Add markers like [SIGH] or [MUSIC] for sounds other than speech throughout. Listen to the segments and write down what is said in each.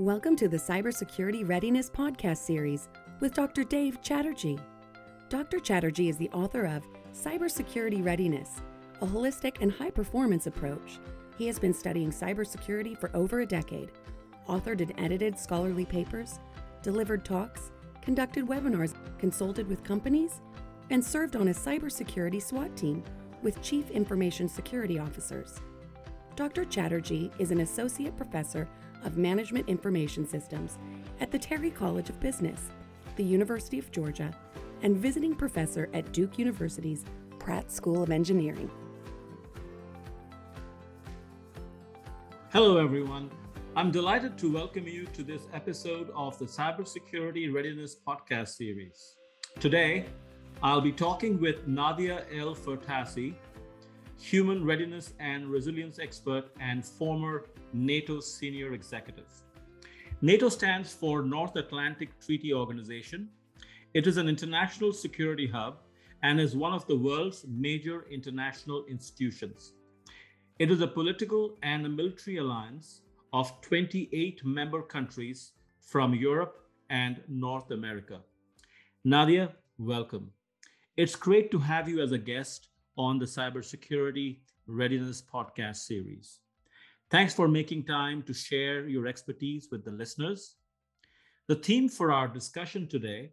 Welcome to the Cybersecurity Readiness Podcast Series with Dr. Dave Chatterjee. Dr. Chatterjee is the author of Cybersecurity Readiness, a holistic and high performance approach. He has been studying cybersecurity for over a decade, authored and edited scholarly papers, delivered talks, conducted webinars, consulted with companies, and served on a cybersecurity SWAT team with Chief Information Security Officers. Dr. Chatterjee is an associate professor of Management Information Systems at the Terry College of Business, the University of Georgia, and visiting professor at Duke University's Pratt School of Engineering. Hello, everyone. I'm delighted to welcome you to this episode of the Cybersecurity Readiness Podcast series. Today, I'll be talking with Nadia El Fertasi, human readiness and resilience expert and former NATO senior executive. NATO stands for North Atlantic Treaty Organization. It is an international security hub and is one of the world's major international institutions. It is a political and a military alliance of 28 member countries from Europe and North America. Nadia, welcome. It's great to have you as a guest on the Cybersecurity Readiness Podcast series. Thanks for making time to share your expertise with the listeners. The theme for our discussion today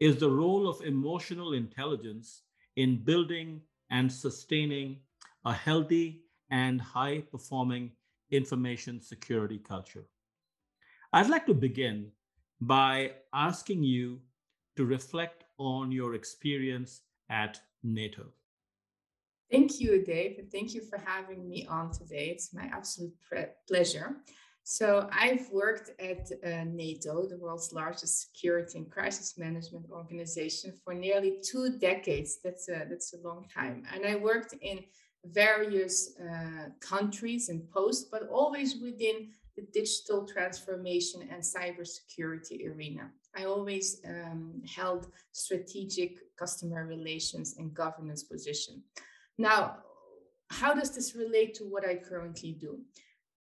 is the role of emotional intelligence in building and sustaining a healthy and high performing information security culture. I'd like to begin by asking you to reflect on your experience at NATO. Thank you, Dave, and thank you for having me on today. It's my absolute pre- pleasure. So, I've worked at uh, NATO, the world's largest security and crisis management organization, for nearly two decades. That's a, that's a long time. And I worked in various uh, countries and posts, but always within the digital transformation and cybersecurity arena. I always um, held strategic customer relations and governance position. Now, how does this relate to what I currently do?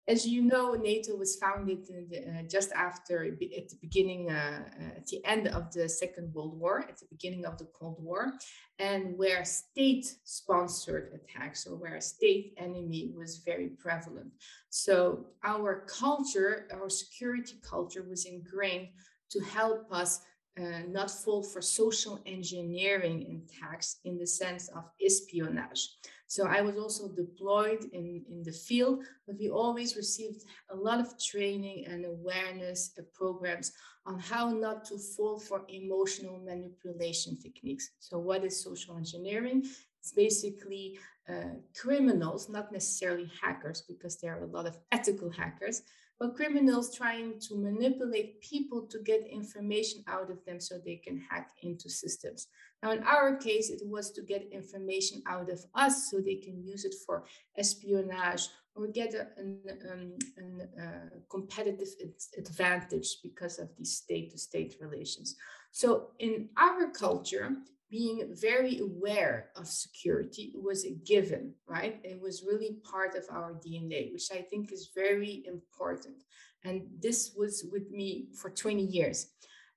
As you know, NATO was founded the, uh, just after, at the beginning, uh, uh, at the end of the Second World War, at the beginning of the Cold War, and where state sponsored attacks or where a state enemy was very prevalent. So, our culture, our security culture, was ingrained to help us uh, not fall for social engineering attacks in the sense of espionage. So I was also deployed in, in the field, but we always received a lot of training and awareness uh, programs on how not to fall for emotional manipulation techniques. So what is social engineering? It's basically uh, criminals, not necessarily hackers, because there are a lot of ethical hackers, but criminals trying to manipulate people to get information out of them so they can hack into systems. Now, in our case, it was to get information out of us so they can use it for espionage or get a, an, um, an, uh, competitive advantage because of these state to state relations. So, in our culture, being very aware of security was a given, right? It was really part of our DNA, which I think is very important. And this was with me for 20 years.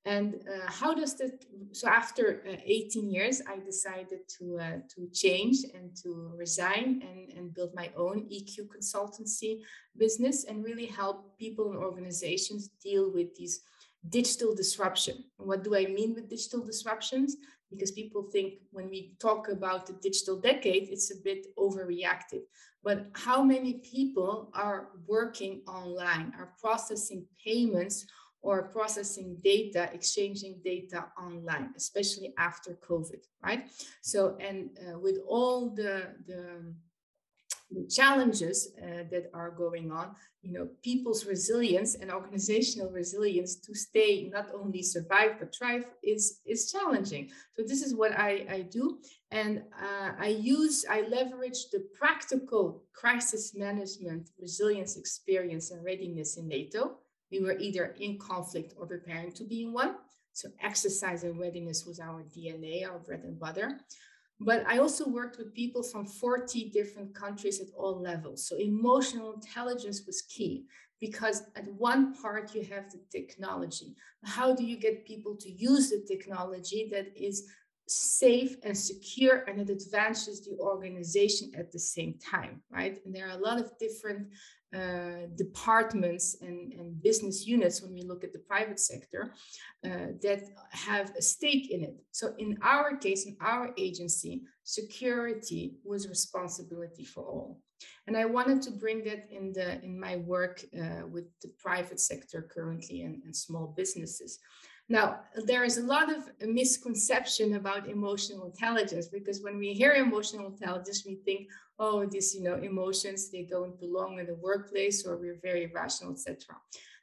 And uh, how does that? So after uh, 18 years, I decided to uh, to change and to resign and, and build my own EQ consultancy business and really help people and organizations deal with these digital disruption. What do I mean with digital disruptions? Because people think when we talk about the digital decade, it's a bit overreactive. But how many people are working online, are processing payments or processing data, exchanging data online, especially after COVID, right? So, and uh, with all the, the the challenges uh, that are going on you know people's resilience and organizational resilience to stay not only survive but thrive is is challenging. So this is what i i do. And uh, i use i leverage the practical crisis management resilience experience and readiness in nato. We were either in conflict or preparing to be in one. So exercise and readiness was our dna our bread and butter but I also worked with people from 40 different countries at all levels. So emotional intelligence was key because at one part you have the technology. How do you get people to use the technology that is safe and secure and it advances the organization at the same time, right? And there are a lot of different uh, departments and, and business units when we look at the private sector uh, that have a stake in it. So in our case, in our agency, security was responsibility for all. And I wanted to bring that in the in my work uh, with the private sector currently and, and small businesses. Now, there is a lot of misconception about emotional intelligence because when we hear emotional intelligence, we think, oh, these, you know, emotions, they don't belong in the workplace or we're very rational, etc.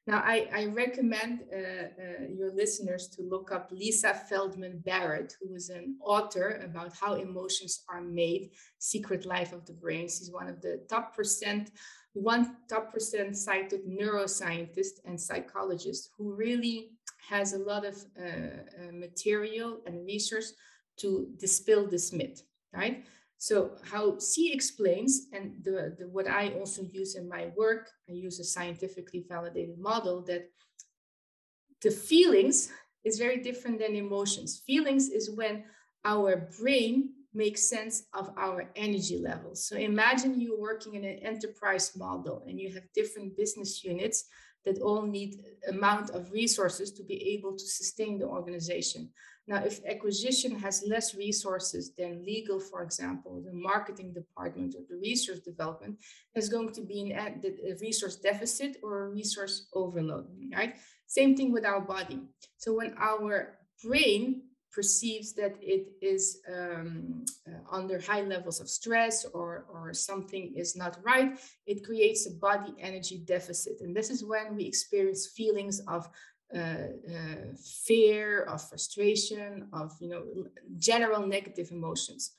Now, I, I recommend uh, uh, your listeners to look up Lisa Feldman Barrett, who is an author about how emotions are made, Secret Life of the Brain. She's one of the top percent, one top percent cited neuroscientist and psychologist who really has a lot of uh, uh, material and research to dispel this myth, right? So how she explains, and the, the, what I also use in my work, I use a scientifically validated model that the feelings is very different than emotions. Feelings is when our brain makes sense of our energy levels. So imagine you're working in an enterprise model and you have different business units that all need amount of resources to be able to sustain the organization. Now, if acquisition has less resources than legal, for example, the marketing department or the research development, there's going to be an, a resource deficit or a resource overload, right? Same thing with our body. So when our brain perceives that it is um, uh, under high levels of stress or, or something is not right, it creates a body energy deficit. And this is when we experience feelings of uh, uh, fear, of frustration, of you know general negative emotions.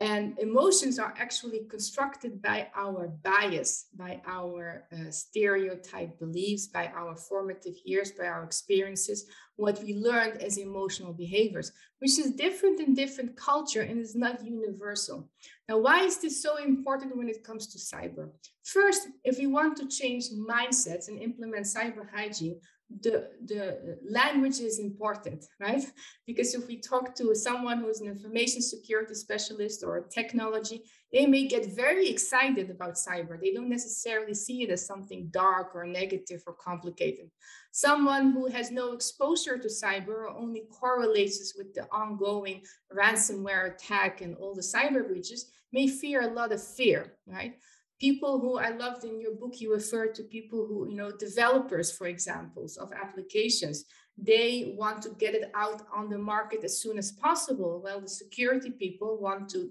And emotions are actually constructed by our bias, by our uh, stereotype beliefs, by our formative years, by our experiences, what we learned as emotional behaviors, which is different in different culture and is not universal. Now, why is this so important when it comes to cyber? First, if we want to change mindsets and implement cyber hygiene, the, the language is important, right? Because if we talk to someone who's an information security specialist or technology, they may get very excited about cyber. They don't necessarily see it as something dark or negative or complicated. Someone who has no exposure to cyber or only correlates with the ongoing ransomware attack and all the cyber breaches may fear a lot of fear, right? People who I loved in your book, you refer to people who, you know, developers, for examples of applications. They want to get it out on the market as soon as possible. Well, the security people want to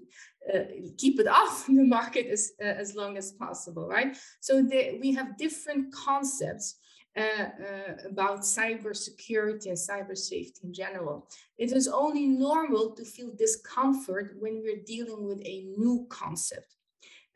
uh, keep it [LAUGHS] off the market as, uh, as long as possible, right? So they, we have different concepts uh, uh, about cyber security and cyber safety in general. It is only normal to feel discomfort when we're dealing with a new concept.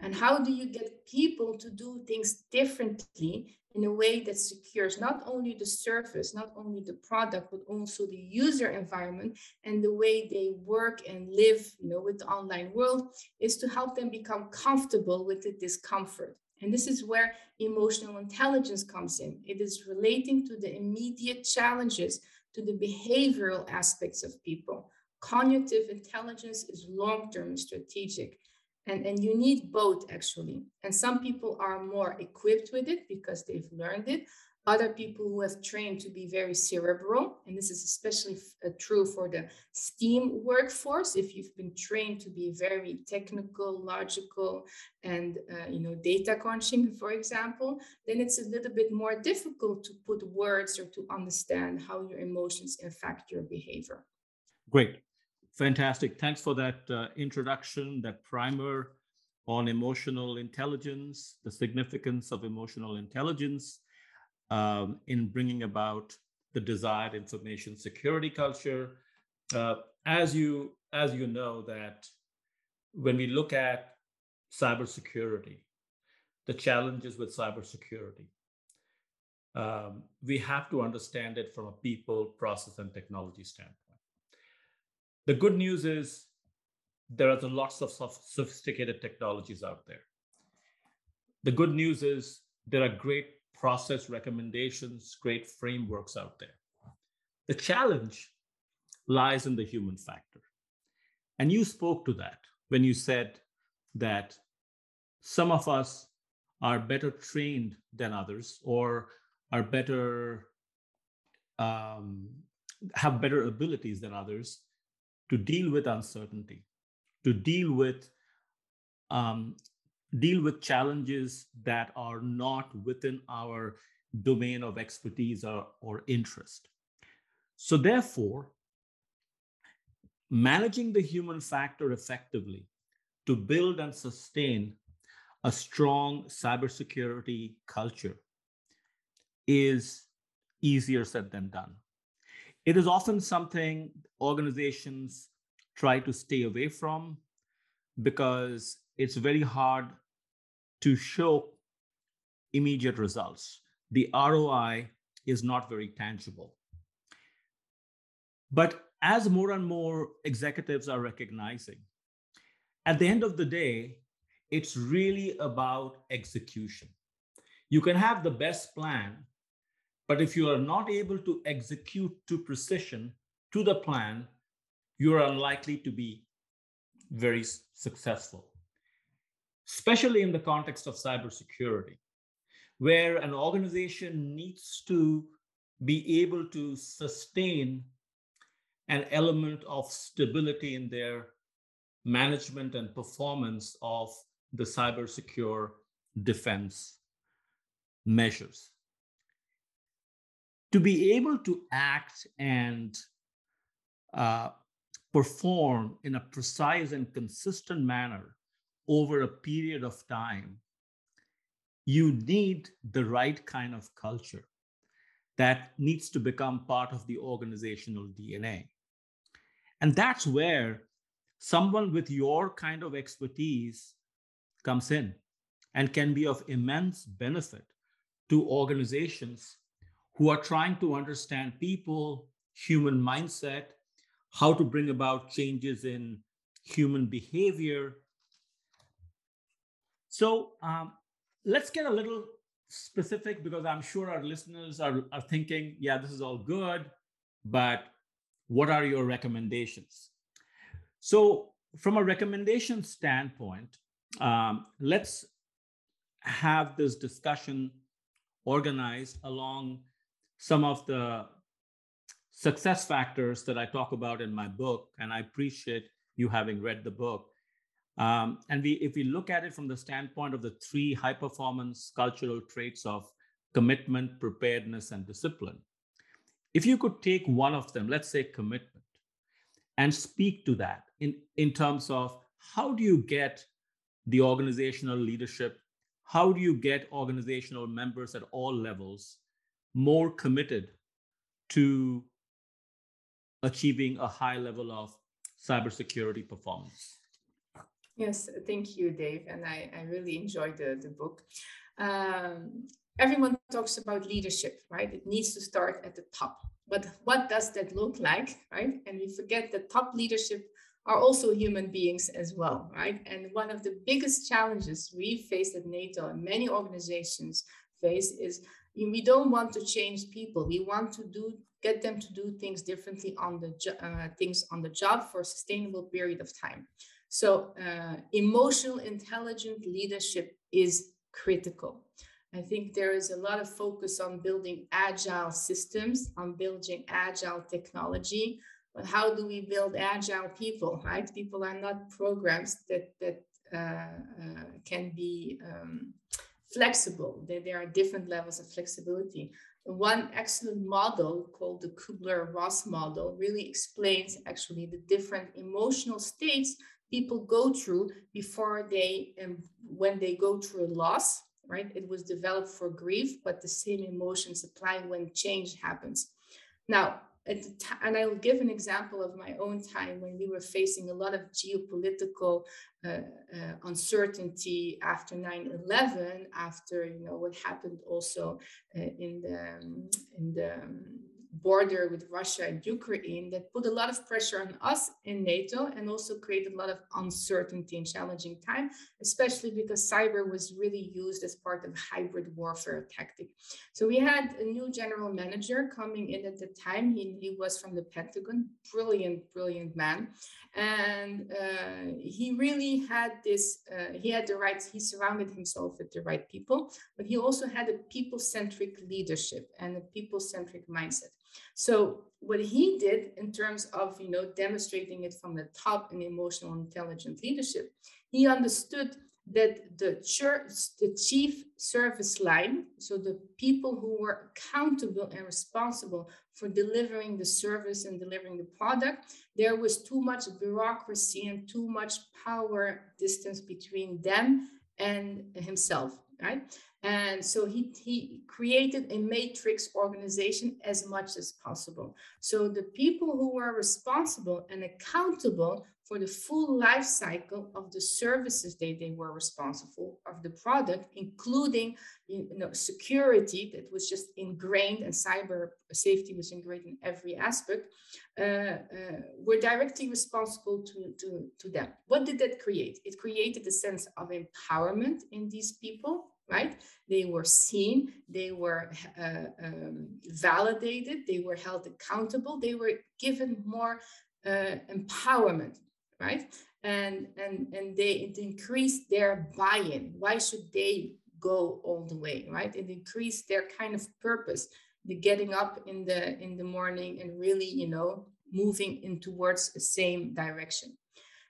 And how do you get people to do things differently in a way that secures not only the service, not only the product, but also the user environment and the way they work and live, you know, with the online world is to help them become comfortable with the discomfort. And this is where emotional intelligence comes in. It is relating to the immediate challenges, to the behavioral aspects of people. Cognitive intelligence is long term strategic and and you need both actually. And some people are more equipped with it because they've learned it. Other people who have trained to be very cerebral and this is especially uh, true for the steam workforce if you've been trained to be very technical logical and uh, you know data crunching for example then it's a little bit more difficult to put words or to understand how your emotions affect your behavior. Great Fantastic. Thanks for that uh, introduction, that primer on emotional intelligence, the significance of emotional intelligence um, in bringing about the desired information security culture. Uh, as you as you know that when we look at cybersecurity, the challenges with cybersecurity, um, we have to understand it from a people, process, and technology standpoint. The good news is there are lots of sophisticated technologies out there. The good news is there are great process recommendations, great frameworks out there. The challenge lies in the human factor. And you spoke to that when you said that some of us are better trained than others or are better um, have better abilities than others to deal with uncertainty to deal with um, deal with challenges that are not within our domain of expertise or, or interest so therefore managing the human factor effectively to build and sustain a strong cybersecurity culture is easier said than done. It is often something organizations try to stay away from because it's very hard to show immediate results. The ROI is not very tangible. But as more and more executives are recognizing, at the end of the day, it's really about execution. You can have the best plan, but if you are not able to execute to precision to the plan, you're unlikely to be very successful, especially in the context of cybersecurity, where an organization needs to be able to sustain an element of stability in their management and performance of the cyber secure defense measures. To be able to act and uh, perform in a precise and consistent manner over a period of time, you need the right kind of culture that needs to become part of the organizational DNA. And that's where someone with your kind of expertise comes in and can be of immense benefit to organizations who are trying to understand people, human mindset, how to bring about changes in human behavior. So um, let's get a little specific because I'm sure our listeners are, are thinking, yeah, this is all good, but what are your recommendations? So, from a recommendation standpoint, um, let's have this discussion organized along some of the success factors that I talk about in my book. And I appreciate you having read the book. Um, and we, if we look at it from the standpoint of the three high performance cultural traits of commitment, preparedness, and discipline, if you could take one of them, let's say commitment, and speak to that in, in terms of how do you get the organizational leadership? How do you get organizational members at all levels more committed to achieving a high level of cybersecurity performance? Yes, thank you, Dave. And I, I really enjoyed the, the book. Um, everyone talks about leadership, right? It needs to start at the top. But what does that look like, right? And we forget that top leadership are also human beings as well, right? And one of the biggest challenges we face at NATO and many organizations face is we don't want to change people. We want to do get them to do things differently on the uh, things on the job for a sustainable period of time. So uh, emotional intelligent leadership is critical. I think there is a lot of focus on building agile systems, on building agile technology, but how do we build agile people right people are not programs that that uh, uh, can be um, flexible. There, there are different levels of flexibility. One excellent model called the kubler-ross model really explains actually the different emotional states people go through before they and when they go through a loss right? It was developed for grief but the same emotions apply when change happens. Now and I'll give an example of my own time when we were facing a lot of geopolitical uh, uh, uncertainty after 9/11, after you know what happened also uh, in the um, in the um, border with Russia and Ukraine that put a lot of pressure on us in NATO and also created a lot of uncertainty and challenging time, especially because cyber was really used as part of hybrid warfare tactic. So we had a new general manager coming in at the time. He, he was from the Pentagon, brilliant, brilliant man. And uh, he really had this, uh, he had the right, he surrounded himself with the right people, but he also had a people-centric leadership and a people-centric mindset. So what he did in terms of you know demonstrating it from the top in emotional intelligent leadership, he understood that the church, the chief service line, so the people who were accountable and responsible for delivering the service and delivering the product, there was too much bureaucracy and too much power distance between them and himself, right? And so he, he created a matrix organization as much as possible. So the people who were responsible and accountable for the full life cycle of the services they, they were responsible of the product, including you know, security that was just ingrained and cyber safety was ingrained in every aspect, uh, uh, were directly responsible to, to, to them. What did that create? It created a sense of empowerment in these people right? They were seen, they were uh, um, validated, they were held accountable, they were given more uh, empowerment, right? And, and, and they it increased their buy-in. Why should they go all the way, right? It increased their kind of purpose, the getting up in the in the morning and really, you know, moving in towards the same direction.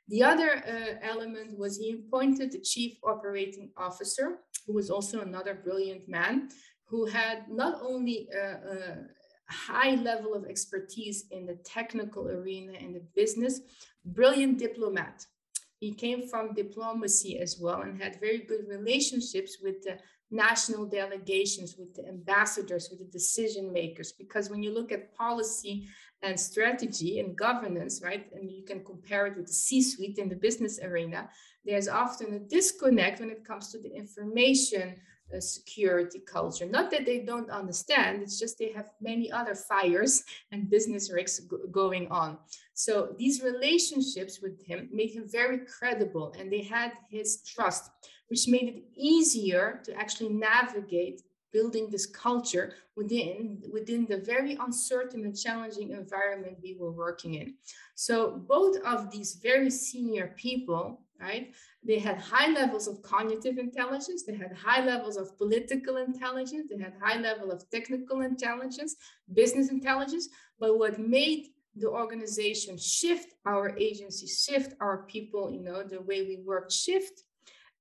The other uh, element was he appointed the chief operating officer, who was also another brilliant man, who had not only a, a high level of expertise in the technical arena and the business, brilliant diplomat. He came from diplomacy as well and had very good relationships with the national delegations, with the ambassadors, with the decision makers. Because when you look at policy and strategy and governance, right, and you can compare it with the C suite in the business arena, there's often a disconnect when it comes to the information uh, security culture. Not that they don't understand, it's just they have many other fires [LAUGHS] and business risks going on. So these relationships with him made him very credible and they had his trust, which made it easier to actually navigate building this culture within within the very uncertain and challenging environment we were working in. So both of these very senior people right they had high levels of cognitive intelligence they had high levels of political intelligence they had high level of technical intelligence business intelligence but what made the organization shift our agency shift our people you know the way we work shift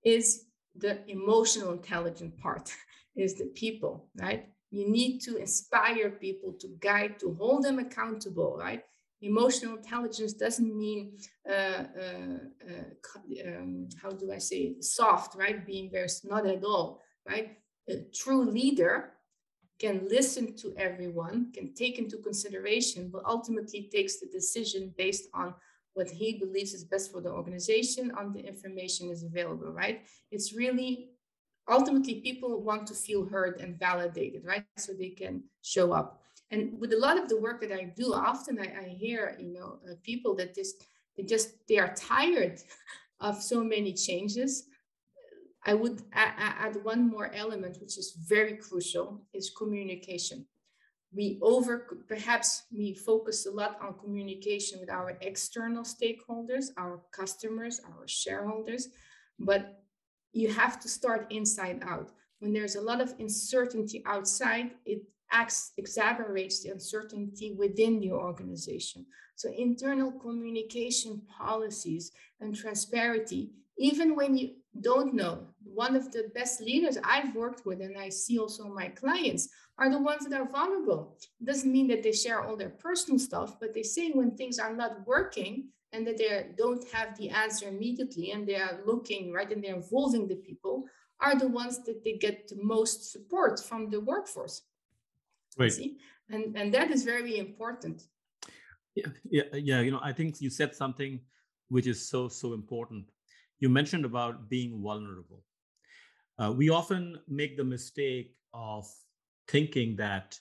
is the emotional intelligent part [LAUGHS] is the people, right? You need to inspire people to guide, to hold them accountable, right? Emotional intelligence doesn't mean, uh, uh, uh, um, how do I say, soft, right? Being very, not at all, right? A true leader can listen to everyone, can take into consideration, but ultimately takes the decision based on what he believes is best for the organization on the information is available, right? It's really ultimately people want to feel heard and validated, right? So they can show up. And with a lot of the work that I do, often I, I hear, you know, uh, people that just they just they are tired [LAUGHS] of so many changes. I would add one more element, which is very crucial, is communication. We over perhaps we focus a lot on communication with our external stakeholders, our customers, our shareholders, but you have to start inside out. When there's a lot of uncertainty outside, it acts exacerbates the uncertainty within the organization. So internal communication policies and transparency, even when you don't know, one of the best leaders I've worked with, and I see also my clients, are the ones that are vulnerable. Doesn't mean that they share all their personal stuff, but they say when things are not working, and that they don't have the answer immediately and they are looking right and they're involving the people are the ones that they get the most support from the workforce. Right. See? and and that is very important. Yeah yeah yeah you know i think you said something which is so so important. You mentioned about being vulnerable. Uh, we often make the mistake of thinking that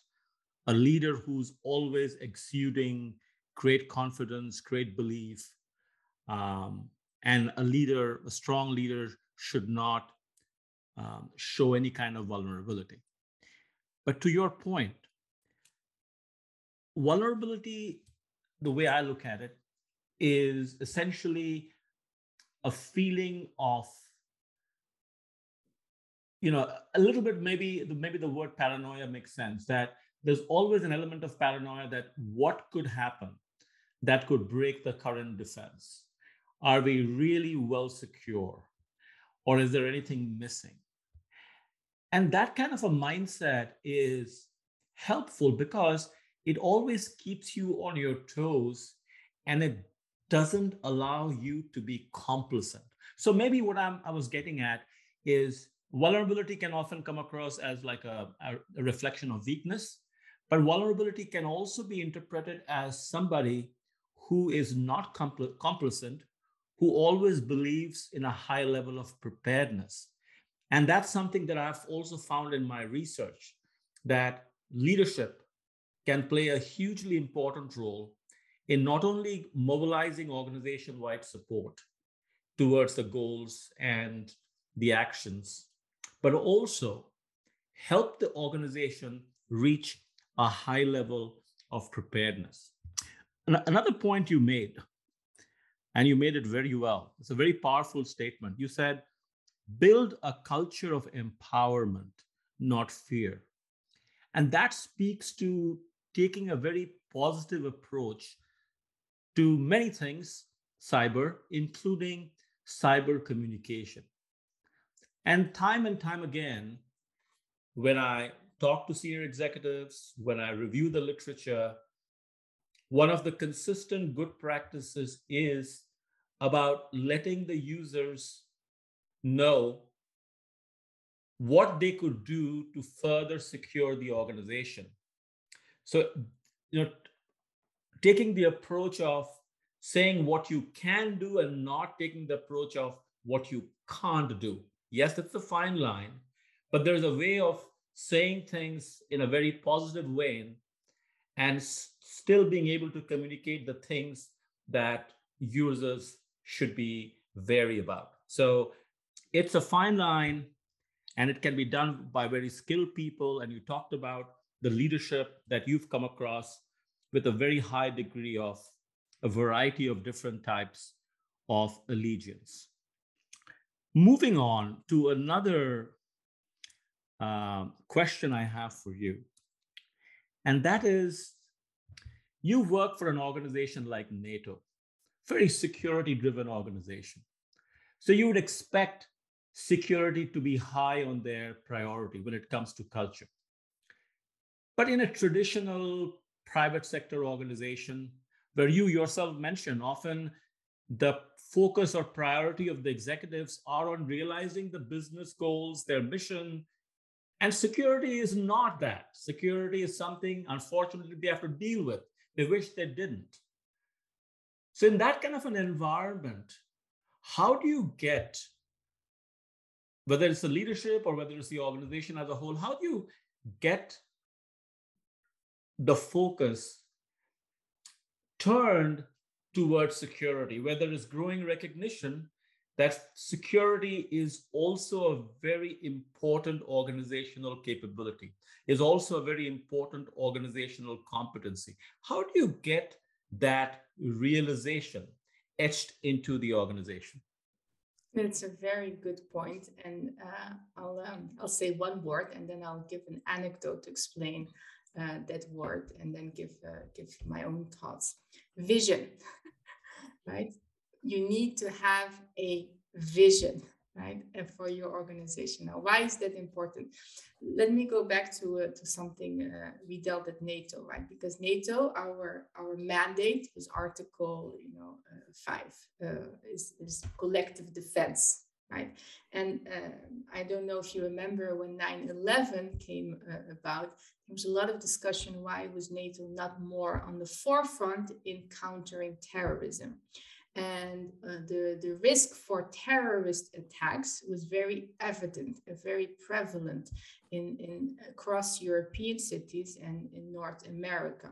a leader who's always exuding great confidence, great belief. Um, and a leader, a strong leader, should not um, show any kind of vulnerability. But to your point, vulnerability, the way I look at it, is essentially a feeling of you know a little bit maybe maybe the word paranoia makes sense that there's always an element of paranoia that what could happen that could break the current defense are we really well secure or is there anything missing and that kind of a mindset is helpful because it always keeps you on your toes and it doesn't allow you to be complacent. So maybe what I'm, I was getting at is vulnerability can often come across as like a, a reflection of weakness, but vulnerability can also be interpreted as somebody who is not compl- complacent, who always believes in a high level of preparedness. And that's something that I've also found in my research that leadership can play a hugely important role in not only mobilizing organization wide support towards the goals and the actions, but also help the organization reach a high level of preparedness. Another point you made, and you made it very well, it's a very powerful statement. You said, build a culture of empowerment, not fear. And that speaks to taking a very positive approach to many things cyber, including cyber communication. And time and time again, when I talk to senior executives, when I review the literature, one of the consistent good practices is about letting the users know what they could do to further secure the organization. So, you know, taking the approach of saying what you can do and not taking the approach of what you can't do. Yes, it's a fine line, but there's a way of saying things in a very positive way and s- still being able to communicate the things that users should be wary about. So it's a fine line and it can be done by very skilled people. And you talked about the leadership that you've come across with a very high degree of a variety of different types of allegiance. Moving on to another uh, question I have for you, and that is you work for an organization like NATO, very security driven organization. So you would expect security to be high on their priority when it comes to culture. But in a traditional private sector organization, where you yourself mentioned often the focus or priority of the executives are on realizing the business goals, their mission. And security is not that. Security is something, unfortunately, they have to deal with. They wish they didn't. So, in that kind of an environment, how do you get, whether it's the leadership or whether it's the organization as a whole, how do you get the focus turned towards security, where there is growing recognition that security is also a very important organizational capability, is also a very important organizational competency. How do you get that realization etched into the organization? It's a very good point, and uh, I'll um, I'll say one word, and then I'll give an anecdote to explain uh, that word and then give uh, give my own thoughts. Vision, [LAUGHS] right? You need to have a vision, right, and for your organization. Now, why is that important? Let me go back to uh, to something uh, we dealt at NATO, right? Because NATO, our our mandate is Article, you know, uh, five uh, is is collective defense, right? And uh, I don't know if you remember when 9/11 came uh, about, there was a lot of discussion why was NATO not more on the forefront in countering terrorism. And uh, the, the risk for terrorist attacks was very evident, uh, very prevalent in, in across European cities and in North America.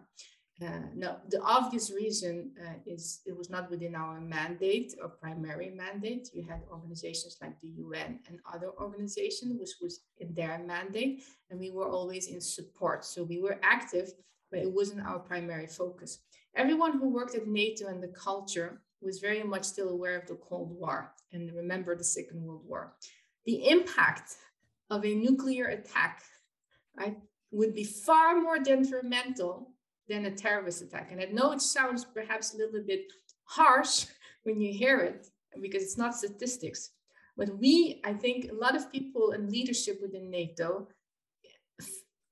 Uh, the obvious reason uh, is it was not within our mandate or primary mandate. You had organizations like the UN and other organizations, which was in their mandate, and we were always in support. So we were active, but it wasn't our primary focus. Everyone who worked at NATO and the culture was very much still aware of the Cold War and remember the Second World War. The impact of a nuclear attack, right, would be far more detrimental than a terrorist attack. And I know it sounds perhaps a little bit harsh when you hear it because it's not statistics. But we, I think a lot of people in leadership within NATO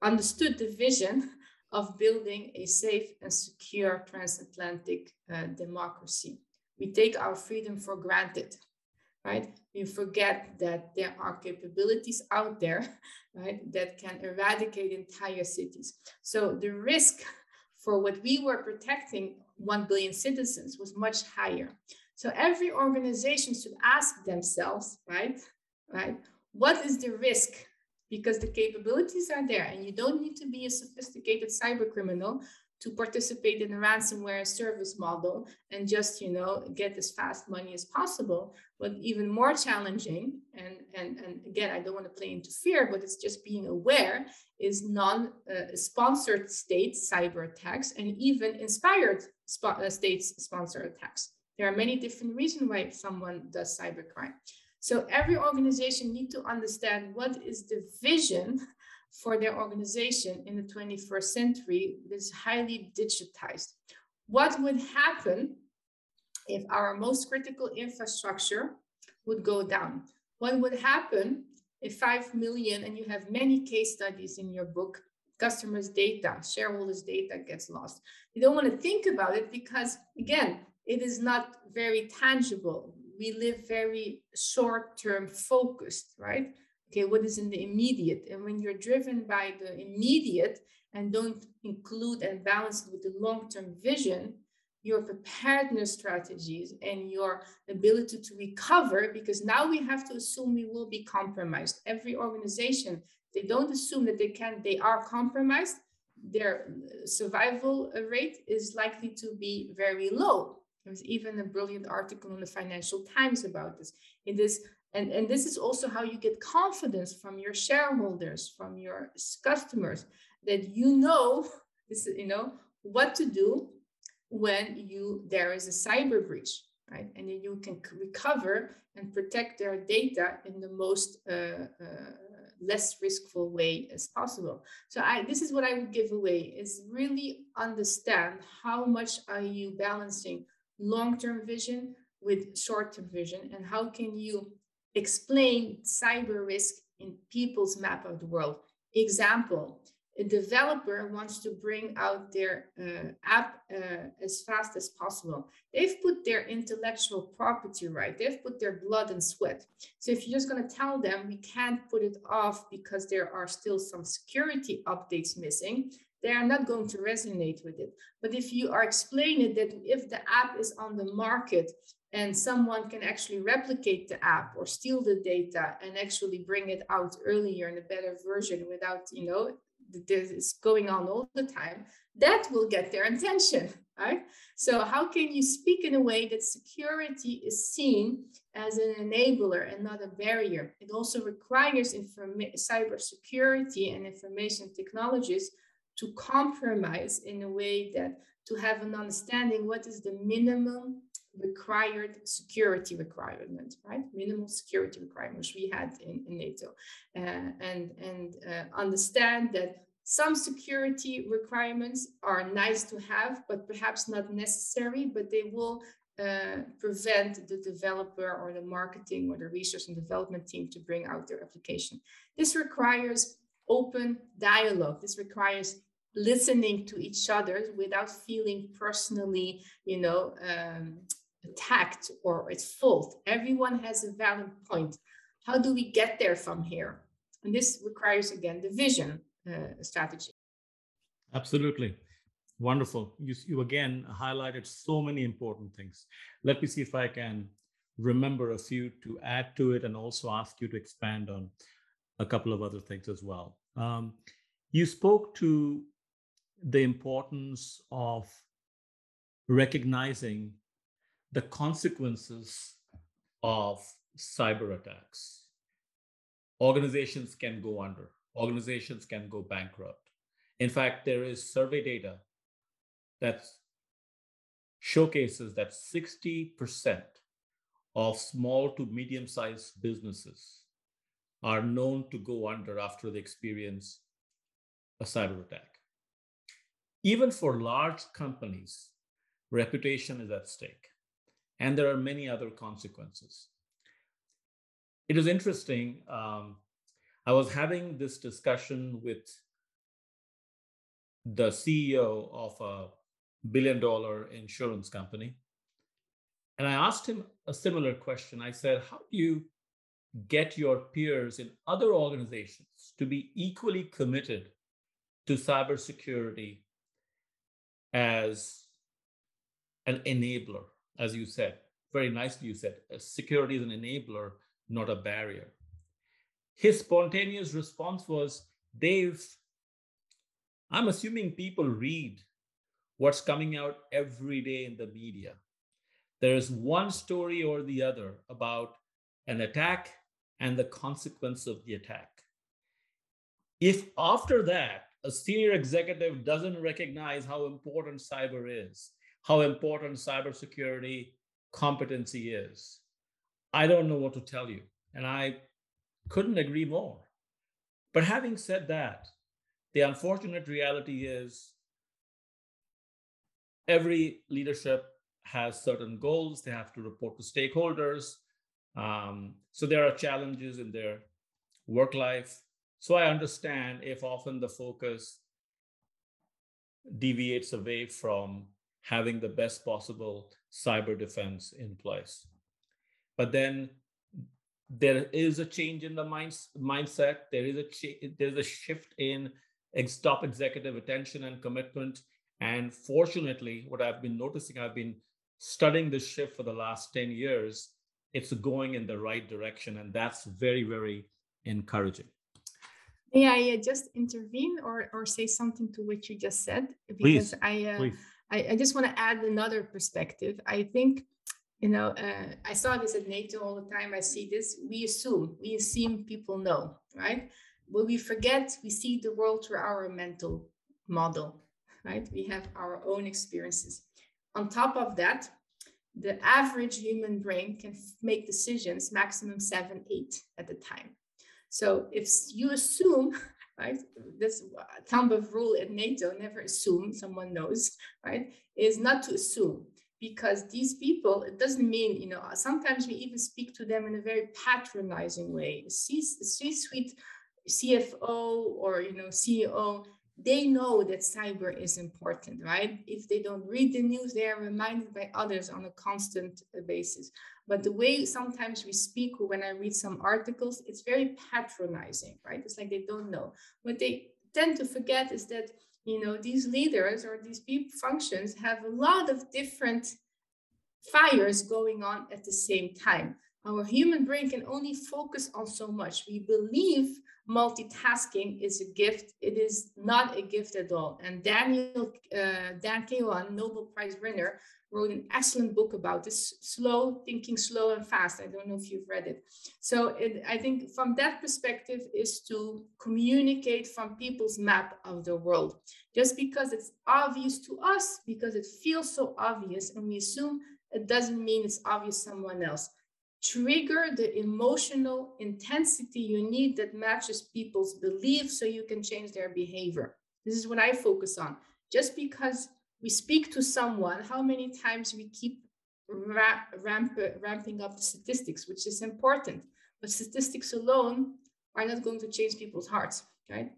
understood the vision of building a safe and secure transatlantic uh, democracy. We take our freedom for granted, right? We forget that there are capabilities out there, [LAUGHS] right, that can eradicate entire cities. So the risk for what we were protecting 1 billion citizens was much higher. So every organization should ask themselves, right, right, what is the risk? Because the capabilities are there, and you don't need to be a sophisticated cyber criminal to participate in a ransomware service model and just you know get as fast money as possible. But even more challenging and and and again i don't want to play into fear but it's just being aware is non-sponsored uh, state cyber attacks and even inspired sp- uh, states sponsored attacks. There are many different reasons why someone does cybercrime. So every organization need to understand what is the vision for their organization in the 21st century is highly digitized. What would happen if our most critical infrastructure would go down? What would happen if 5 million, and you have many case studies in your book, customers' data, shareholders' data gets lost? You don't want to think about it because, again, it is not very tangible. We live very short term focused, right? Okay what is in the immediate? And when you're driven by the immediate and don't include and balance it with the long-term vision your preparedness strategies and your ability to recover because now we have to assume we will be compromised. Every organization they don't assume that they can they are compromised. Their survival rate is likely to be very low. There's even a brilliant article in the financial times about this. It is and, and this is also how you get confidence from your shareholders, from your customers, that you know [LAUGHS] this, you know what to do when you there is a cyber breach, right? And then you can recover and protect their data in the most uh, uh, less riskful way as possible. So I this is what I would give away is really understand how much are you balancing long-term vision with short-term vision and how can you explain cyber risk in people's map of the world. Example, a developer wants to bring out their uh, app uh, as fast as possible. They've put their intellectual property right, they've put their blood and sweat. So if you're just going to tell them we can't put it off because there are still some security updates missing, they are not going to resonate with it. But if you are explaining that if the app is on the market and someone can actually replicate the app or steal the data and actually bring it out earlier in a better version without, you know, this is going on all the time, that will get their attention, [LAUGHS] right? So how can you speak in a way that security is seen as an enabler and not a barrier? It also requires informa- cybersecurity and information technologies to compromise in a way that to have an understanding what is the minimum required security requirement, right? Minimal security requirements we had in, in NATO, uh, and and uh, understand that some security requirements are nice to have, but perhaps not necessary, but they will uh, prevent the developer or the marketing or the research and development team to bring out their application. This requires open dialogue. This requires listening to each other without feeling personally, you know, um, attacked or it's fault. Everyone has a valid point. How do we get there from here? And this requires again the vision uh, strategy. Absolutely. Wonderful. You, you again highlighted so many important things. Let me see if I can remember a few to add to it and also ask you to expand on a couple of other things as well. Um, you spoke to the importance of recognizing the consequences of cyber attacks. Organizations can go under, organizations can go bankrupt. In fact, there is survey data that showcases that 60% of small to medium sized businesses are known to go under after they experience a cyber attack. Even for large companies, reputation is at stake, and there are many other consequences. It is interesting. Um, I was having this discussion with the CEO of a billion dollar insurance company. And I asked him a similar question. I said, How do you get your peers in other organizations to be equally committed to cybersecurity as an enabler, as you said? Very nicely, you said security is an enabler, not a barrier. His spontaneous response was, Dave, I'm assuming people read what's coming out every day in the media. There is one story or the other about an attack and the consequence of the attack. If after that, a senior executive doesn't recognize how important cyber is, how important cybersecurity competency is, I don't know what to tell you. And I couldn't agree more. But having said that, the unfortunate reality is every leadership has certain goals, they have to report to stakeholders. Um, so there are challenges in their work life. So I understand if often the focus deviates away from having the best possible cyber defense in place. But then there is a change in the mind, mindset. There is a ch- there's a shift in ex- top executive attention and commitment. And fortunately, what I've been noticing, I've been studying this shift for the last 10 years. It's going in the right direction. And that's very, very encouraging. May I just intervene or, or say something to what you just said? Because please, I, uh, please. I, I just want to add another perspective. I think you know uh, i saw this at nato all the time i see this we assume we assume people know right But we forget, we see the world through our mental model, right? We have our own experiences. On top of that, the average human brain can make decisions maximum seven, eight at a time. So if you assume, [LAUGHS] right, this uh, thumb of rule at NATO, never assume someone knows, right, is not to assume because these people, it doesn't mean, you know, sometimes we even speak to them in a very patronizing way. C-suite CFO or you know CEO, they know that cyber is important, right? If they don't read the news, they are reminded by others on a constant basis. But the way sometimes we speak, when I read some articles, it's very patronizing, right? It's like they don't know. What they tend to forget is that you know these leaders or these functions have a lot of different fires going on at the same time. Our human brain can only focus on so much. We believe multitasking is a gift. It is not a gift at all. And Daniel uh, Dan Kahneman, Nobel Prize winner, wrote an excellent book about this: slow thinking, slow and fast. I don't know if you've read it. So it, I think from that perspective is to communicate from people's map of the world. Just because it's obvious to us, because it feels so obvious, and we assume it doesn't mean it's obvious someone else trigger the emotional intensity you need that matches people's beliefs so you can change their behavior. This is what I focus on. Just because we speak to someone, how many times we keep ramp, ramp, ramping up the statistics, which is important. But statistics alone are not going to change people's hearts, right?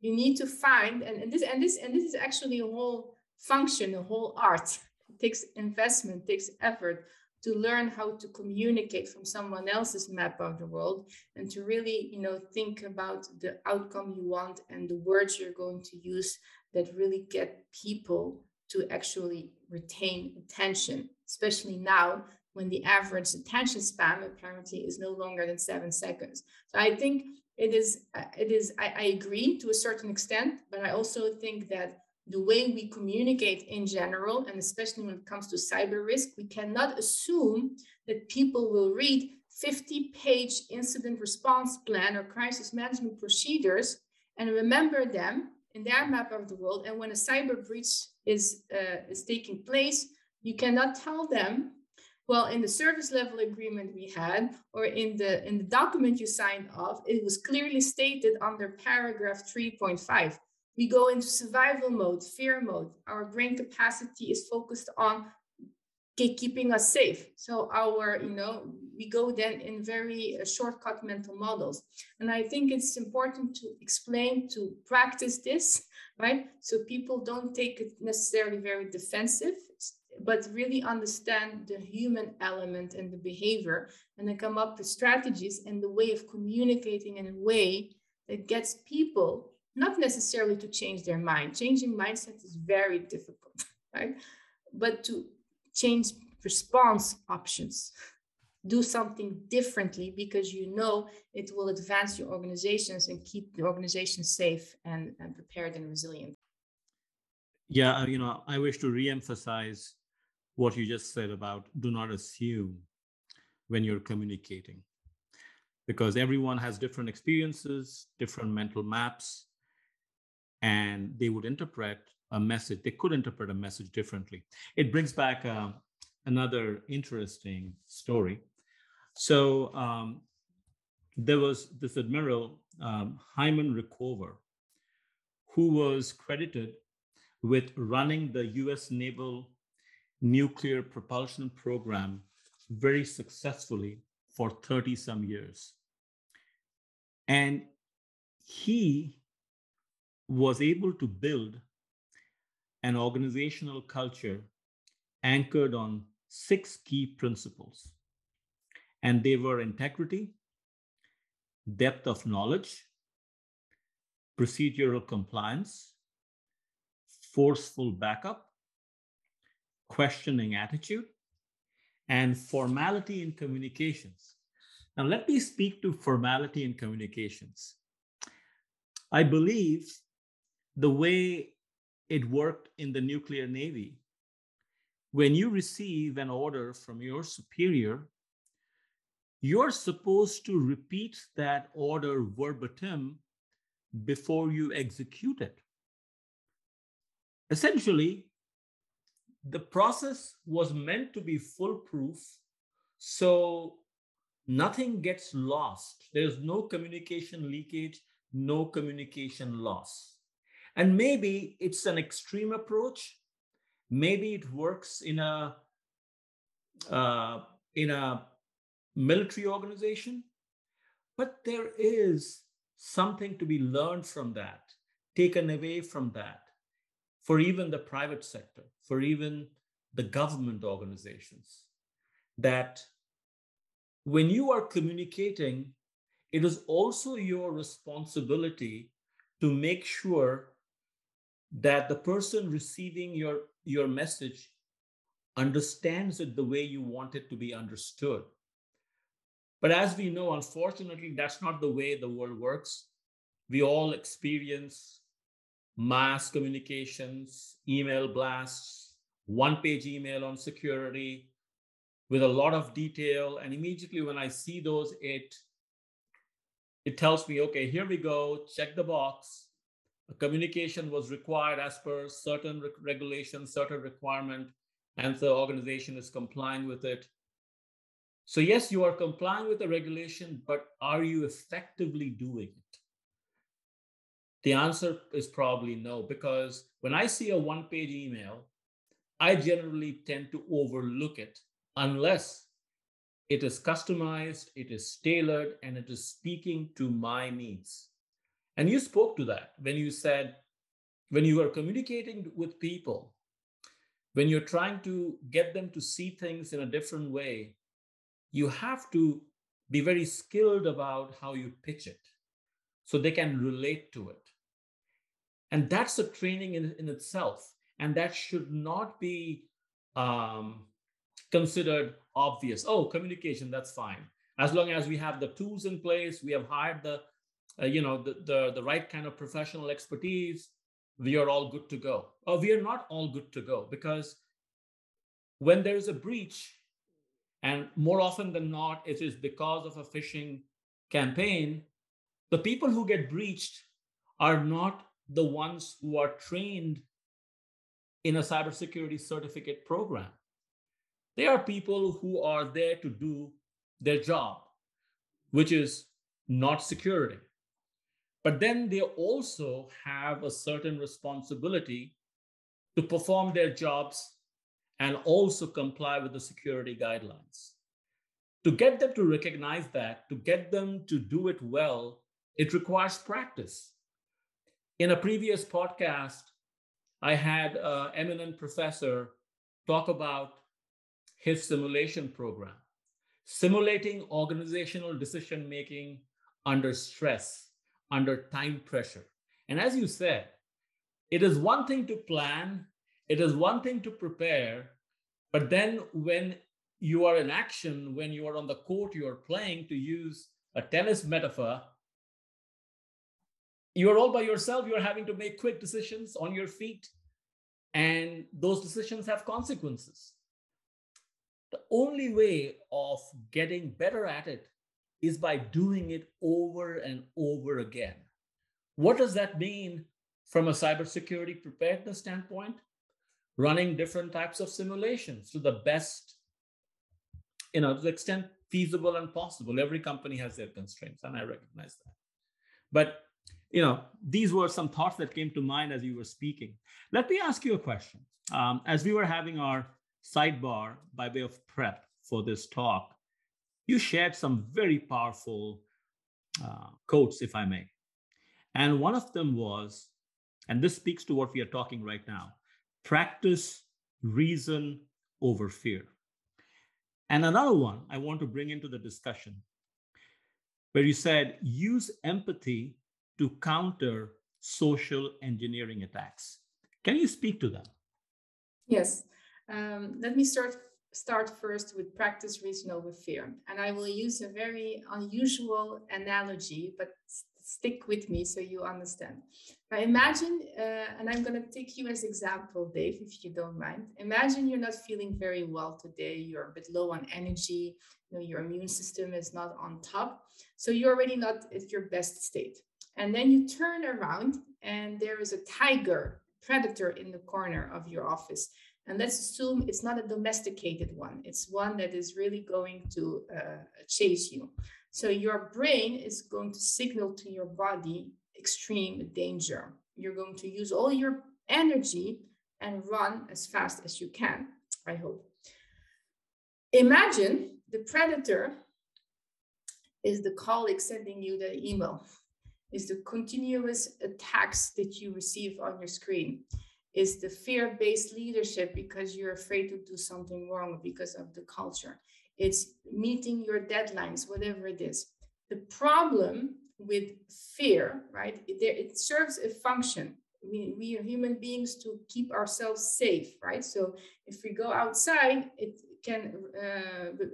You need to find, and, and this and this and this is actually a whole function, a whole art. It takes investment, takes effort to learn how to communicate from someone else's map of the world and to really you know think about the outcome you want and the words you're going to use that really get people to actually retain attention especially now when the average attention span apparently is no longer than seven seconds. So i think it is it is I, I agree to a certain extent but i also think that the way we communicate in general, and especially when it comes to cyber risk, we cannot assume that people will read 50 page incident response plan or crisis management procedures and remember them in their map of the world. And when a cyber breach is, uh, is taking place, you cannot tell them, well, in the service level agreement we had, or in the, in the document you signed off, it was clearly stated under paragraph 3.5 we go into survival mode, fear mode. Our brain capacity is focused on keeping us safe. So our, you know, we go then in very uh, shortcut mental models. And I think it's important to explain, to practice this, right? So people don't take it necessarily very defensive, but really understand the human element and the behavior and then come up with strategies and the way of communicating in a way that gets people not necessarily to change their mind. Changing mindset is very difficult, [LAUGHS] right? But to change response options, do something differently because you know it will advance your organizations and keep the organization safe and, and prepared and resilient. Yeah, uh, you know, I wish to re-emphasize what you just said about do not assume when you're communicating because everyone has different experiences, different mental maps, and they would interpret a message, they could interpret a message differently. It brings back uh, another interesting story. So um, there was this admiral, um, Hyman Rickover, who was credited with running the US Naval nuclear propulsion program very successfully for 30 some years. And he was able to build an organizational culture anchored on six key principles. And they were integrity, depth of knowledge, procedural compliance, forceful backup, questioning attitude, and formality in communications. Now, let me speak to formality in communications. I believe the way it worked in the nuclear navy. When you receive an order from your superior, you're supposed to repeat that order verbatim before you execute it. Essentially, the process was meant to be foolproof, so nothing gets lost. There's no communication leakage, no communication loss. And maybe it's an extreme approach. Maybe it works in a uh, in a military organization, but there is something to be learned from that, taken away from that, for even the private sector, for even the government organizations, that when you are communicating, it is also your responsibility to make sure that the person receiving your your message understands it the way you want it to be understood. But as we know unfortunately that's not the way the world works. We all experience mass communications email blasts one page email on security with a lot of detail. And immediately when i see those it it tells me okay here we go. Check the box communication was required as per certain re- regulation, certain requirement, and the organization is complying with it. So, yes, you are complying with the regulation, but are you effectively doing it? The answer is probably no, because when I see a one page email, I generally tend to overlook it unless it is customized, it is tailored, and it is speaking to my needs. And you spoke to that when you said, when you are communicating with people, when you're trying to get them to see things in a different way, you have to be very skilled about how you pitch it so they can relate to it. And that's a training in, in itself. And that should not be um, considered obvious. Oh, communication, that's fine. As long as we have the tools in place, we have hired the, uh, you know, the, the, the right kind of professional expertise, we are all good to go. Or we are not all good to go because when there is a breach, and more often than not, it is because of a phishing campaign, the people who get breached are not the ones who are trained in a cybersecurity certificate program. They are people who are there to do their job, which is not security. But then they also have a certain responsibility to perform their jobs and also comply with the security guidelines. To get them to recognize that, to get them to do it well, it requires practice. In a previous podcast, I had an eminent professor talk about his simulation program, simulating organizational decision making under stress, under time pressure. And as you said, it is one thing to plan, it is one thing to prepare, but then when you are in action, when you are on the court, you are playing, to use a tennis metaphor, you're all by yourself you're having to make quick decisions on your feet and those decisions have consequences the only way of getting better at it is by doing it over and over again what does that mean from a cybersecurity preparedness standpoint running different types of simulations to the best you know to the extent feasible and possible every company has their constraints and i recognize that but you know, these were some thoughts that came to mind as you were speaking. Let me ask you a question. Um, as we were having our sidebar by way of prep for this talk, you shared some very powerful uh, quotes, if I may. And one of them was, and this speaks to what we are talking right now practice reason over fear. And another one I want to bring into the discussion, where you said use empathy to counter social engineering attacks. Can you speak to that? Yes. Um, let me start start first with practice reason over fear, and I will use a very unusual analogy, but stick with me so you understand. Now imagine, uh, and I'm going to take you as example, Dave, if you don't mind. Imagine you're not feeling very well today. You're a bit low on energy. You know, your immune system is not on top, so you're already not at your best state. And then you turn around and there is a tiger, predator in the corner of your office. And let's assume it's not a domesticated one, it's one that is really going to uh, chase you. So your brain is going to signal to your body extreme danger. You're going to use all your energy and run as fast as you can, I hope. Imagine the predator is the colleague sending you the email is the continuous attacks that you receive on your screen is the fear-based leadership because you're afraid to do something wrong because of the culture. It's meeting your deadlines whatever it is. The problem with fear right it, it serves a function. We, we are human beings to keep ourselves safe right? So if we go outside it can uh,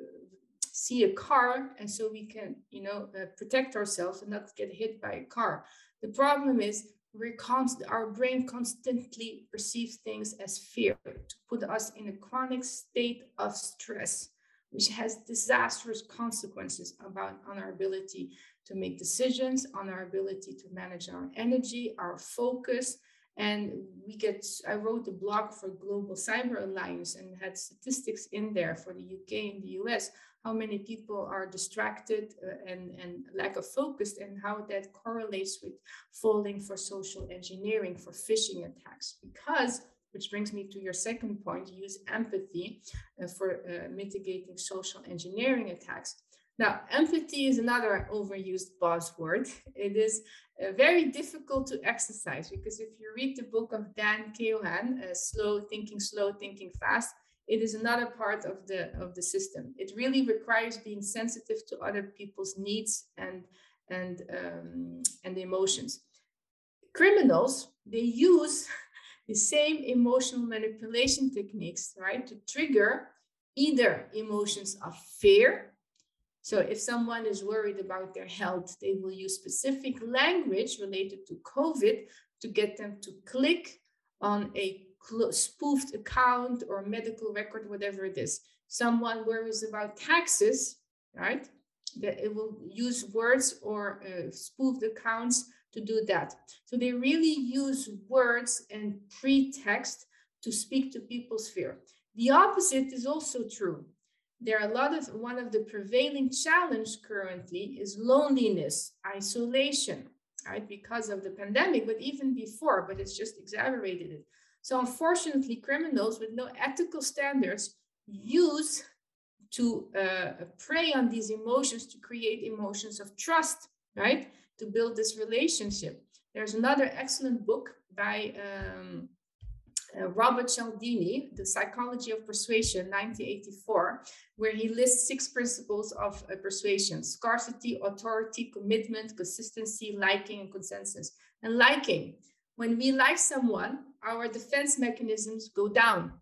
see a car and so we can you know uh, protect ourselves and not get hit by a car. The problem is we're const- our brain constantly perceives things as fear to put us in a chronic state of stress which has disastrous consequences about on our ability to make decisions on our ability to manage our energy our focus and we get i wrote a blog for global cyber alliance and had statistics in there for the uk and the us how many people are distracted uh, and, and lack of focus and how that correlates with falling for social engineering for phishing attacks. Because which brings me to your second point use empathy uh, for uh, mitigating social engineering attacks. Now empathy is another overused buzzword. It is uh, very difficult to exercise because if you read the book of Dan Kahneman, uh, Slow Thinking Slow, Thinking Fast, it is another part of the of the system. It really requires being sensitive to other people's needs and and um, and emotions. Criminals they use [LAUGHS] the same emotional manipulation techniques, right, to trigger either emotions of fear so if someone is worried about their health, they will use specific language related to COVID to get them to click on a spoofed account or medical record, whatever it is. Someone worries about taxes, right? That it will use words or uh, spoofed accounts to do that. So they really use words and pretext to speak to people's fear. The opposite is also true there are a lot of one of the prevailing challenge currently is loneliness, isolation, right? Because of the pandemic, but even before, but it's just exaggerated it. So unfortunately, criminals with no ethical standards use to uh, prey on these emotions to create emotions of trust, right? To build this relationship. There's another excellent book by um, uh, Robert Cialdini, The Psychology of Persuasion, 1984, where he lists six principles of uh, persuasion scarcity, authority, commitment, consistency, liking, and consensus. And liking, when we like someone, our defense mechanisms go down,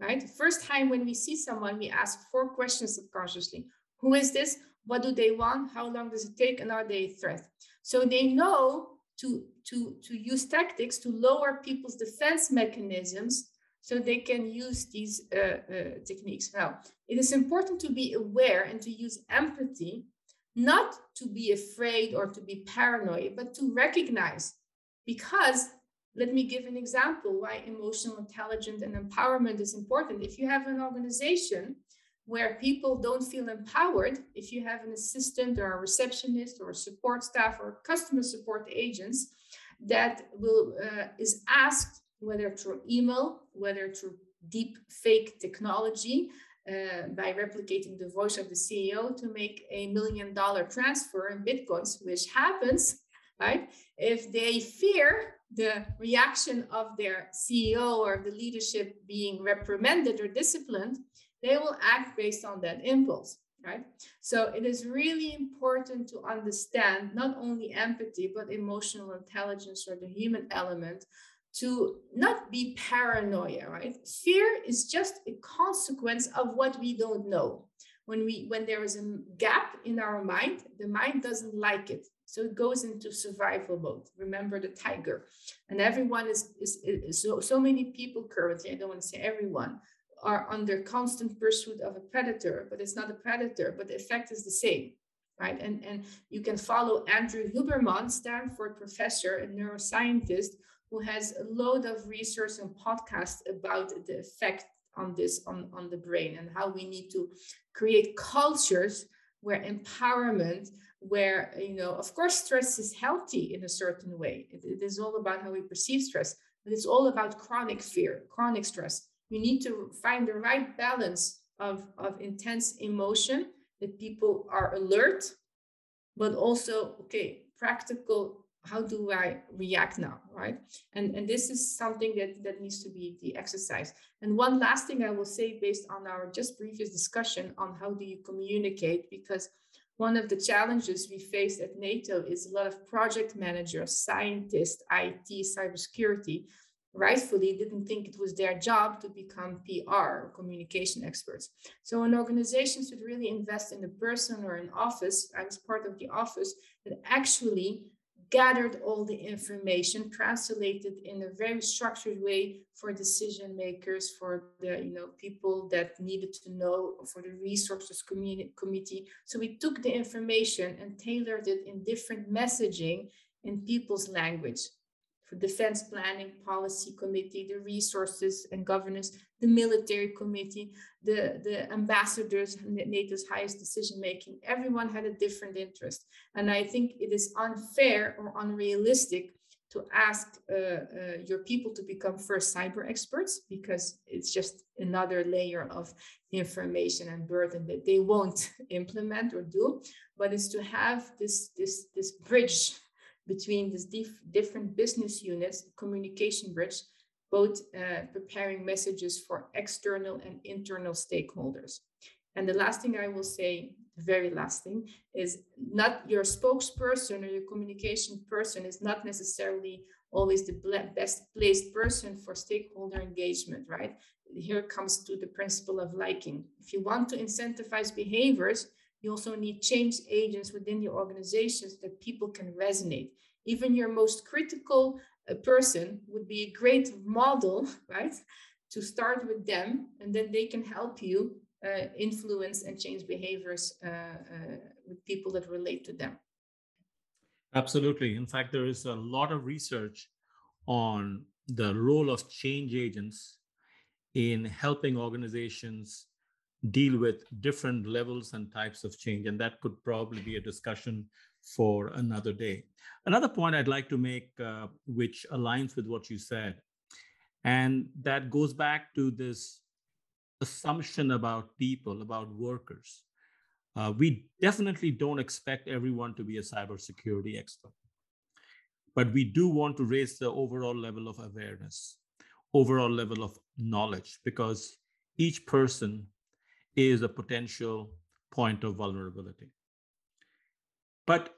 right? First time when we see someone, we ask four questions subconsciously Who is this? What do they want? How long does it take? And are they a threat? So they know to, to, to use tactics to lower people's defense mechanisms so they can use these uh, uh, techniques. Now, it is important to be aware and to use empathy, not to be afraid or to be paranoid, but to recognize. Because let me give an example why emotional intelligence and empowerment is important. If you have an organization where people don't feel empowered if you have an assistant or a receptionist or a support staff or customer support agents that will uh, is asked whether through email whether through deep fake technology uh, by replicating the voice of the ceo to make a million dollar transfer in bitcoins which happens right? If they fear the reaction of their ceo or the leadership being reprimanded or disciplined they will act based on that impulse right? So it is really important to understand not only empathy but emotional intelligence or the human element to not be paranoia right? Fear is just a consequence of what we don't know. When we when there is a gap in our mind the mind doesn't like it. So it goes into survival mode. Remember the tiger. And everyone is, is, is so, so many people currently i don't want to say everyone are under constant pursuit of a predator, but it's not a predator, but the effect is the same, right? And, and you can follow Andrew Huberman, Stanford professor and neuroscientist, who has a load of research and podcasts about the effect on this on, on the brain and how we need to create cultures where empowerment where you know of course stress is healthy in a certain way it, it is all about how we perceive stress but it's all about chronic fear chronic stress we need to find the right balance of, of intense emotion that people are alert, but also, okay, practical how do I react now, right? And and this is something that that needs to be the exercise. And one last thing I will say, based on our just previous discussion on how do you communicate, because one of the challenges we face at NATO is a lot of project managers, scientists, IT, cybersecurity rightfully didn't think it was their job to become PR communication experts. So an organization should really invest in a person or an office. I was part of the office that actually gathered all the information, translated in a very structured way for decision makers, for the you know people that needed to know, for the resources committee. So we took the information and tailored it in different messaging in people's language defense planning policy committee the resources and governance the military committee the the ambassadors nato's highest decision making everyone had a different interest. And i think it is unfair or unrealistic to ask uh, uh, your people to become first cyber experts because it's just another layer of information and burden that they won't [LAUGHS] implement or do. But it's to have this this this bridge between these dif- different business units, communication bridge, both uh, preparing messages for external and internal stakeholders. And the last thing I will say, the very last thing, is not your spokesperson or your communication person is not necessarily always the best placed person for stakeholder engagement, right? Here comes to the principle of liking. If you want to incentivize behaviors, you also need change agents within your organizations that people can resonate. Even your most critical uh, person would be a great model, [LAUGHS] right? To start with them, and then they can help you uh, influence and change behaviors uh, uh, with people that relate to them. Absolutely. In fact, there is a lot of research on the role of change agents in helping organizations deal with different levels and types of change. And that could probably be a discussion for another day. Another point I'd like to make, uh, which aligns with what you said, and that goes back to this assumption about people, about workers. Uh, we definitely don't expect everyone to be a cybersecurity expert, but we do want to raise the overall level of awareness, overall level of knowledge, because each person is a potential point of vulnerability. But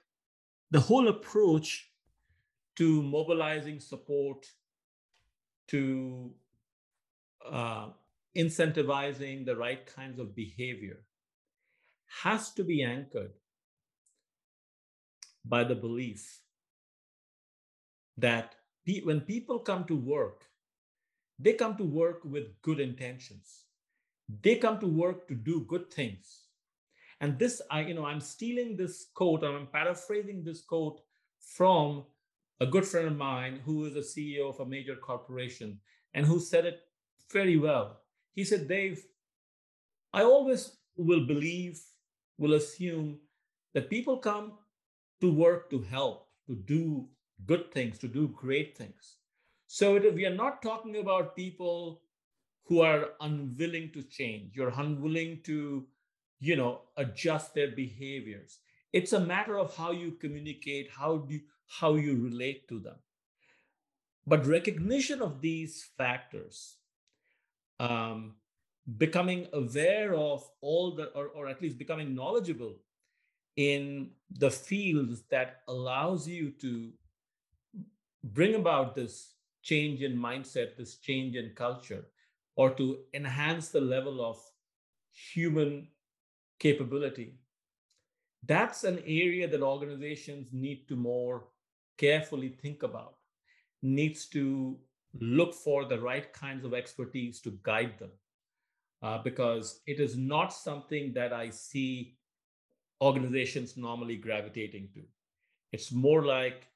the whole approach to mobilizing support, to uh, incentivizing the right kinds of behavior has to be anchored by the belief that when people come to work, they come to work with good intentions. They come to work to do good things. And this, I, you know, I'm stealing this quote, I'm paraphrasing this quote from a good friend of mine who is a CEO of a major corporation and who said it very well. He said, Dave, I always will believe, will assume that people come to work to help, to do good things, to do great things. So we are not talking about people who are unwilling to change, you're unwilling to, you know, adjust their behaviors. It's a matter of how you communicate, how do you, how you relate to them. But recognition of these factors um, becoming aware of all the, or, or at least becoming knowledgeable in the fields that allows you to bring about this change in mindset, this change in culture, or to enhance the level of human capability. That's an area that organizations need to more carefully think about, needs to look for the right kinds of expertise to guide them uh, because it is not something that I see organizations normally gravitating to. It's more like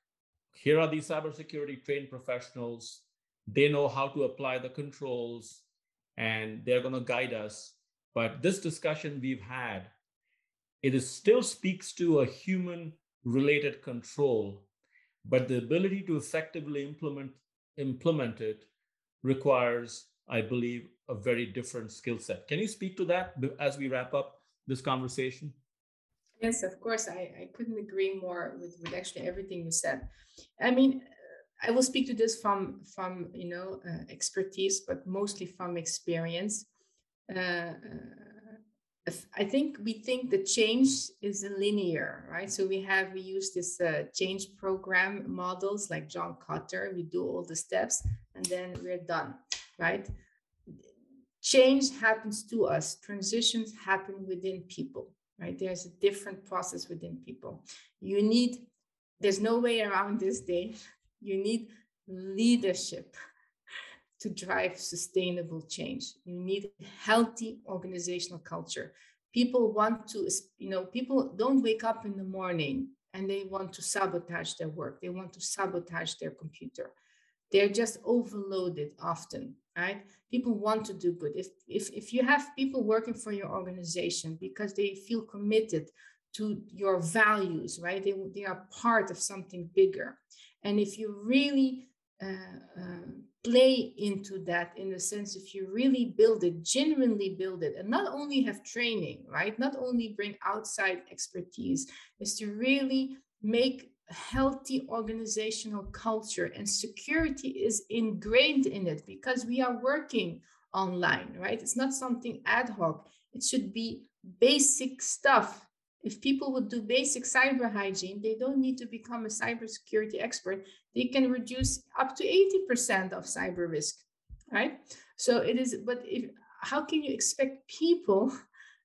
here are these cybersecurity trained professionals. They know how to apply the controls and they're going to guide us. But this discussion we've had, it is still speaks to a human related control, but the ability to effectively implement implement it requires, I believe, a very different skill set. Can you speak to that as we wrap up this conversation? Yes, of course. I, I couldn't agree more with, with actually everything you said. I mean, I will speak to this from from you know uh, expertise, but mostly from experience. Uh, I think we think the change is linear, right? So we have we use this uh, change program models like John Kotter. We do all the steps and then we're done, right? Change happens to us. Transitions happen within people, right? There's a different process within people. You need. There's no way around this day. You need leadership to drive sustainable change. You need healthy organizational culture. People want to, you know, people don't wake up in the morning and they want to sabotage their work. They want to sabotage their computer. They're just overloaded often, right? People want to do good. If, if, if you have people working for your organization because they feel committed to your values, right? They, they are part of something bigger. And if you really uh, uh, play into that in the sense if you really build it genuinely build it and not only have training right not only bring outside expertise is to really make healthy organizational culture and security is ingrained in it because we are working online, right? It's not something ad hoc. It should be basic stuff. If people would do basic cyber hygiene, they don't need to become a cybersecurity expert. They can reduce up to 80% of cyber risk, right? So it is, but if how can you expect people [LAUGHS]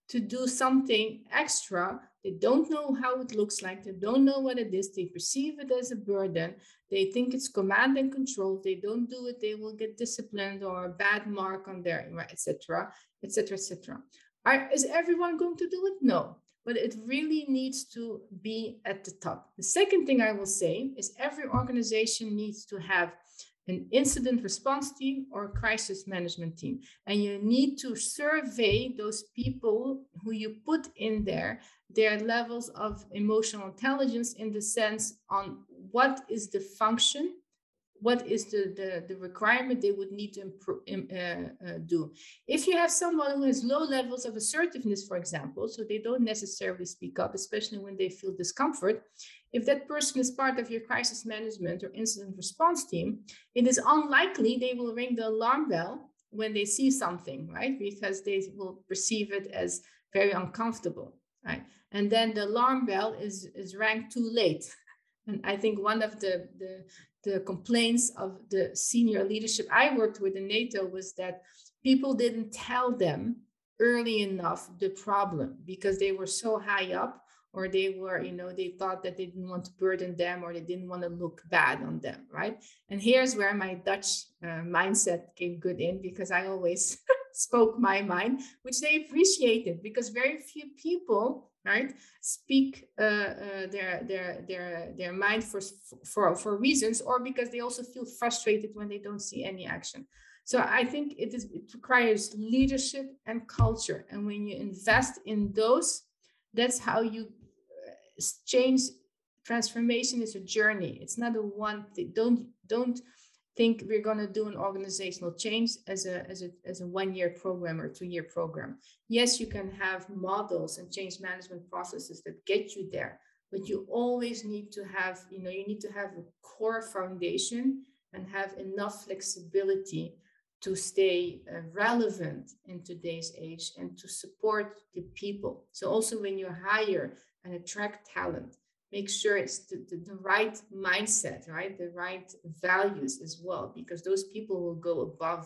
to do something extra. They don't know how it looks like. They don't know what it is. They perceive it as a burden. They think it's command and control. They don't do it, they will get disciplined or a bad mark on their, etc., etc., etc. Is everyone going to do it? No, but it really needs to be at the top. The second thing I will say is every organization needs to have an incident response team or crisis management team. And you need to survey those people who you put in there, their levels of emotional intelligence in the sense on what is the function what is the, the, the requirement they would need to improve, uh, uh, do. If you have someone who has low levels of assertiveness, for example, so they don't necessarily speak up, especially when they feel discomfort, if that person is part of your crisis management or incident response team, it is unlikely they will ring the alarm bell when they see something, right? Because they will perceive it as very uncomfortable, right? And then the alarm bell is, is rang too late. And I think one of the, the, the complaints of the senior leadership I worked with in NATO was that people didn't tell them early enough the problem because they were so high up or they were you know they thought that they didn't want to burden them or they didn't want to look bad on them right? And here's where my dutch uh, mindset came good in because i always [LAUGHS] spoke my mind which they appreciated because very few people right? Speak uh, uh, their their their their mind for for for reasons or because they also feel frustrated when they don't see any action. So i think it is it requires leadership and culture. And when you invest in those that's how you uh, change transformation is a journey. It's not a one thing. Don't don't think we're going to do an organizational change as a as a as a one year program or two year program. Yes you can have models and change management processes that get you there but you always need to have you know you need to have a core foundation and have enough flexibility to stay uh, relevant in today's age and to support the people. So also when you hire and attract talent make sure it's the, the, the, right mindset, right? The right values as well, because those people will go above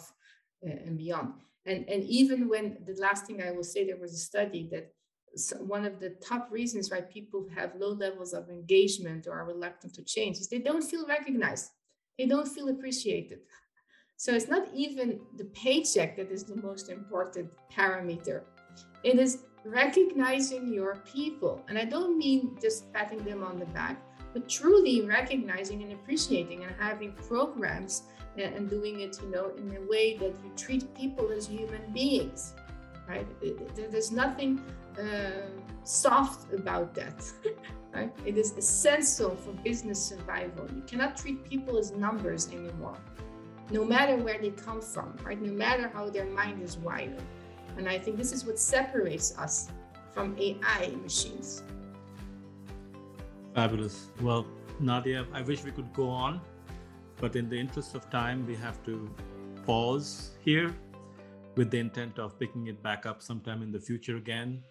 uh, and beyond. And, and even when the last thing I will say, there was a study that one of the top reasons why people have low levels of engagement or are reluctant to change is they don't feel recognized, they don't feel appreciated. So it's not even the paycheck that is the most important parameter. It is recognizing your people. And I don't mean just patting them on the back, but truly recognizing and appreciating and having programs and, doing it, you know, in a way that you treat people as human beings, right? There's nothing uh, soft about that, [LAUGHS] right? It is essential for business survival. You cannot treat people as numbers anymore, no matter where they come from, right? No matter how their mind is wired. And I think this is what separates us from AI machines. Fabulous. Well, Nadia, I wish we could go on, but in the interest of time, we have to pause here with the intent of picking it back up sometime in the future again.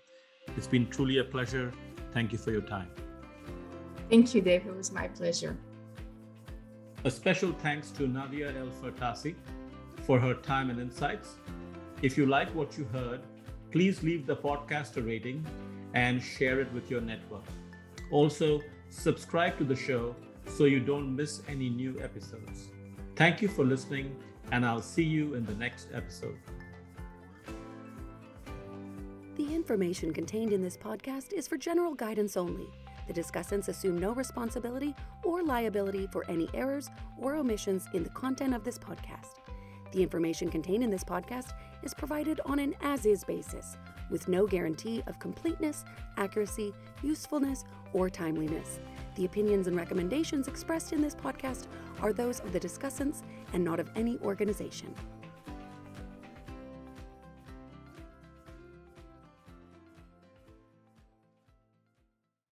It's been truly a pleasure. Thank you for your time. Thank you, Dave. It was my pleasure. A special thanks to Nadia El Fertasi for her time and insights. If you like what you heard, please leave the podcast a rating and share it with your network. Also, subscribe to the show so you don't miss any new episodes. Thank you for listening, and I'll see you in the next episode. The information contained in this podcast is for general guidance only. The discussants assume no responsibility or liability for any errors or omissions in the content of this podcast. The information contained in this podcast is provided on an as is basis, with no guarantee of completeness, accuracy, usefulness, or timeliness. The opinions and recommendations expressed in this podcast are those of the discussants and not of any organization.